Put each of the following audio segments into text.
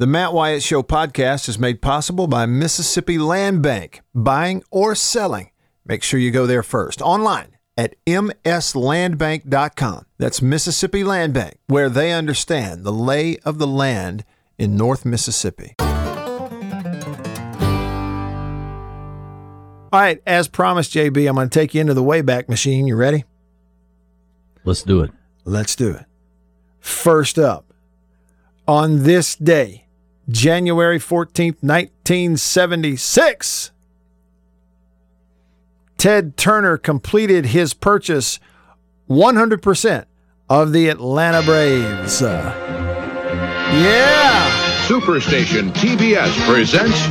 The Matt Wyatt Show podcast is made possible by Mississippi Land Bank. Buying or selling, make sure you go there first. Online at mslandbank.com. That's Mississippi Land Bank, where they understand the lay of the land in North Mississippi. All right, as promised, JB, I'm going to take you into the Wayback Machine. You ready? Let's do it. Let's do it. First up, on this day, January 14th, 1976, Ted Turner completed his purchase 100% of the Atlanta Braves. Yeah! Superstation TBS presents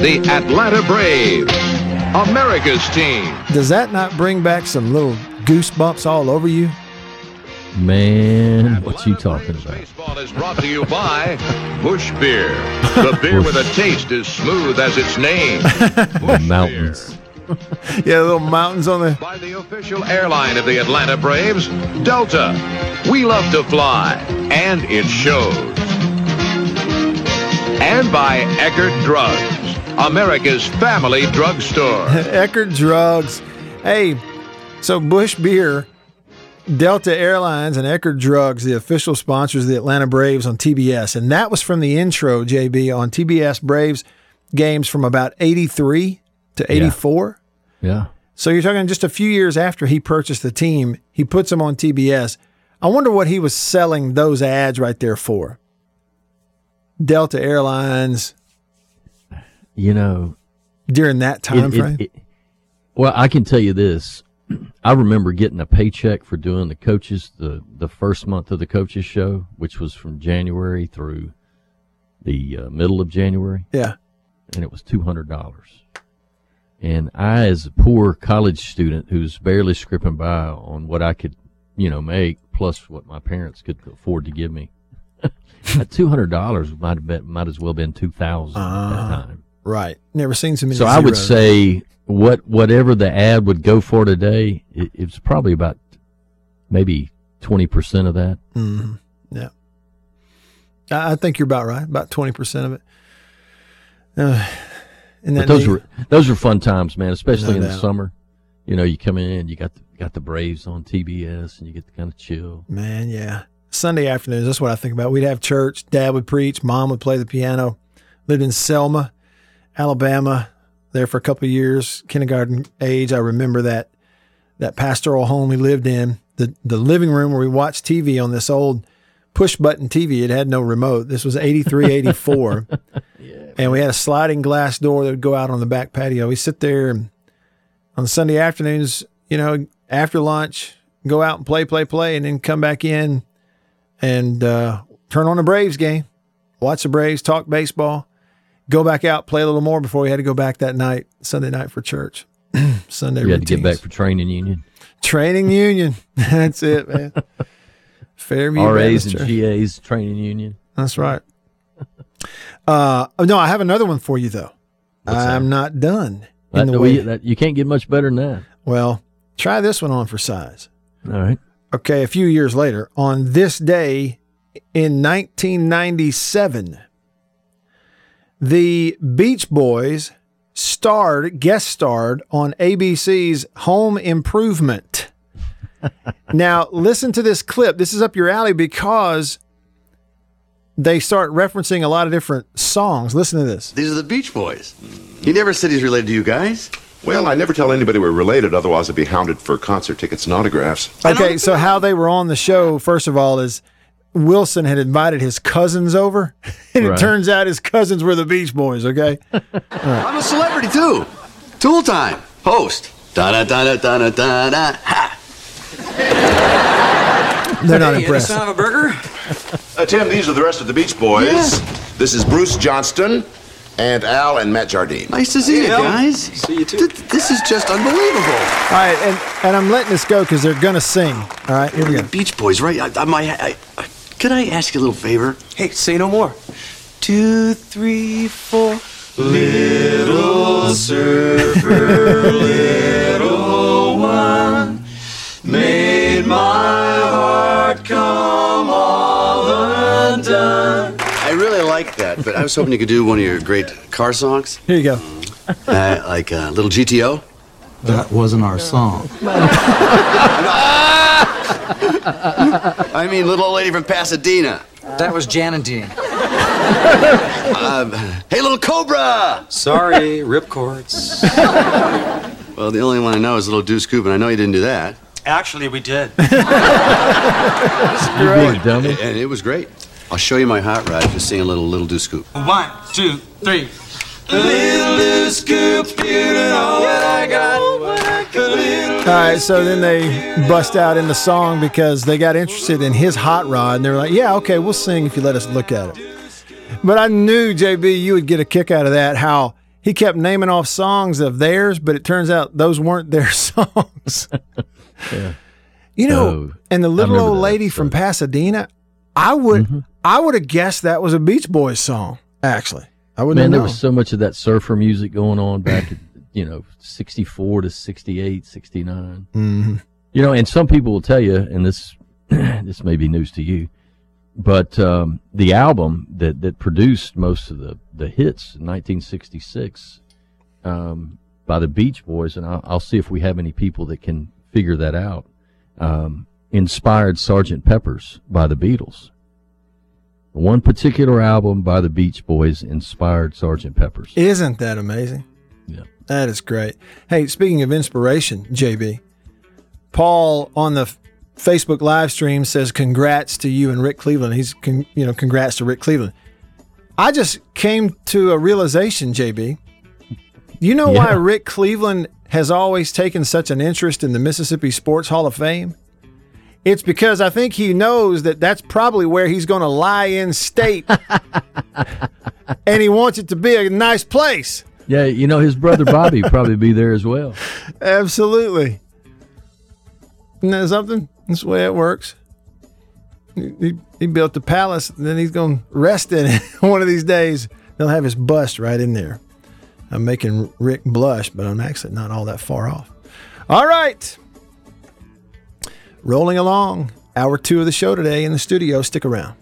the Atlanta Braves, America's team. Does that not bring back some little goosebumps all over you? Man, what you talking about? Baseball is brought to you by Busch Beer, the beer with a taste as smooth as its name. The mountains. Yeah, little mountains on the. By the official airline of the Atlanta Braves, Delta. We love to fly, and it shows. And by Eckerd Drugs, America's family drugstore. Eckerd Drugs. Hey, so Busch Beer, Delta Airlines, and Eckerd Drugs, the official sponsors of the Atlanta Braves on TBS. And that was from the intro, JB, on TBS Braves games from about 83 to 84. Yeah. So you're talking just a few years after he purchased the team, he puts them on TBS. I wonder what he was selling those ads right there for. Delta Airlines You know, during that time it- frame. it- well, I can tell you this. I remember getting a paycheck for doing the coaches the the first month of the coaches show, which was from January through the uh, middle of January, yeah. and it was two hundred dollars. And I, as a poor college student who's barely scraping by on what I could, you know, make plus what my parents could afford to give me, two hundred dollars might have been might as well been two thousand at that time. Right. Never seen so many. So I would zeros. say what whatever the ad would go for today, it, it's probably about maybe twenty percent of that. Mhm. Yeah. I I think you're about right. About 20% of it. Uh, and But those were those were fun times, man. Especially No in the summer. You know, you come in, you got the, got the Braves on TBS, and you get to kind of chill. Man, yeah. Sunday afternoons, that's what I think about. We'd have church, dad would preach, mom would play the piano. Lived in Selma, Alabama, there for a couple of years, kindergarten age. I remember that that pastoral home we lived in, the the living room where we watched TV on this old push button TV. It had no remote. This was 83, 84. And we had a sliding glass door that would go out on the back patio. We sit there and on Sunday afternoons, you know, after lunch, go out and play, play, play, and then come back in and uh, turn on the Braves game, watch the Braves, talk baseball, go back out, play a little more before we had to go back that night, Sunday night for church. Sunday You had to get back for training union. training union. That's it, man. Fairview RAs Baptist and Church. GAs training union. That's right. Uh, oh, no, I have another one for you though. I'm not done in That, the we- way. that- you can't get much better than that. Well, try this one on for size. All right. Okay, a few years later, on this day in 1997, the Beach Boys starred, guest starred on ABC's Home Improvement. now, listen to this clip. This is up your alley because they start referencing a lot of different songs. Listen to this. These are the Beach Boys. He never said he's related to you guys. Well, I never tell anybody we're related, otherwise I'd be hounded for concert tickets and autographs. Okay, so how they were on the show, first of all, is Wilson had invited his cousins over, and it turns out his cousins were the Beach Boys, okay? I'm a celebrity too. Tool time. Host. Da da da da da da da da. Ha. They're not Hey, any impressed. sign of a burger? Uh, Tim, these are the rest of the Beach Boys. This is Bruce Johnston and Al and Matt Jardine. Nice to see you guys. See you too. Th- this is just unbelievable. All right, and, and I'm letting this go because they're going to sing. All right, here we go. The go. Beach Boys, right? I, I, my, I, I, could I ask you a little favor? Hey, say no more. Two, three, four. Little surfer, little one, made my heart come all undone. I really like that, but I was hoping you could do one of your great car songs, Here you go. uh, like uh, Little GTO. That wasn't our song. I mean, Little Old Lady from Pasadena. That was Jan and Dean. Uh, hey, Little Cobra! Sorry, Rip Chords. Well, the only one I know is Little Deuce Coupe, and I know you didn't do that. Actually, we did. You big dummy. And it was great. I'll show you my hot rod. Just sing a little Little Deuce Coupe. One, two, three. Little loose scoop, you don't know what I got. What I could All right, so then they bust out in the song because they got interested in his hot rod, and they were like, "Yeah, okay, we'll sing if you let us look at it." But I knew JB, you would get a kick out of that. How he kept naming off songs of theirs, but it turns out those weren't their songs. yeah. You know, Oh, and the little old lady from Pasadena, I would, mm-hmm. I would have guessed that was a Beach Boys song. Actually, I wouldn't Man, there was so much of that surfer music going on back you know, 64 to 68, 69. Mhm. You know, and some people will tell you, and this this may be news to you, but um, the album that, that produced most of the, the hits in 1966 um, by the Beach Boys, and I'll, I'll see if we have any people that can figure that out, um, inspired Sergeant Pepper's by the Beatles. One particular album by the Beach Boys inspired Sergeant Pepper's. Isn't that amazing? Yeah. That is great. Hey, speaking of inspiration, JB, Paul on the Facebook live stream says, "Congrats to you and Rick Cleveland." He's, con- you know, congrats to Rick Cleveland. I just came to a realization, JB. You know why Rick Cleveland has always taken such an interest in the Mississippi Sports Hall of Fame? It's because I think he knows that that's probably where he's going to lie in state, and he wants it to be a nice place. Yeah, you know his brother Bobby probably be there as well. Absolutely. Isn't that something? That's the way it works. He, he, built the palace, and then he's going to rest in it one of these days. They'll have his bust right in there. I'm making Rick blush, but I'm actually not all that far off. All right. Rolling along. Hour two of the show today in the studio. Stick around.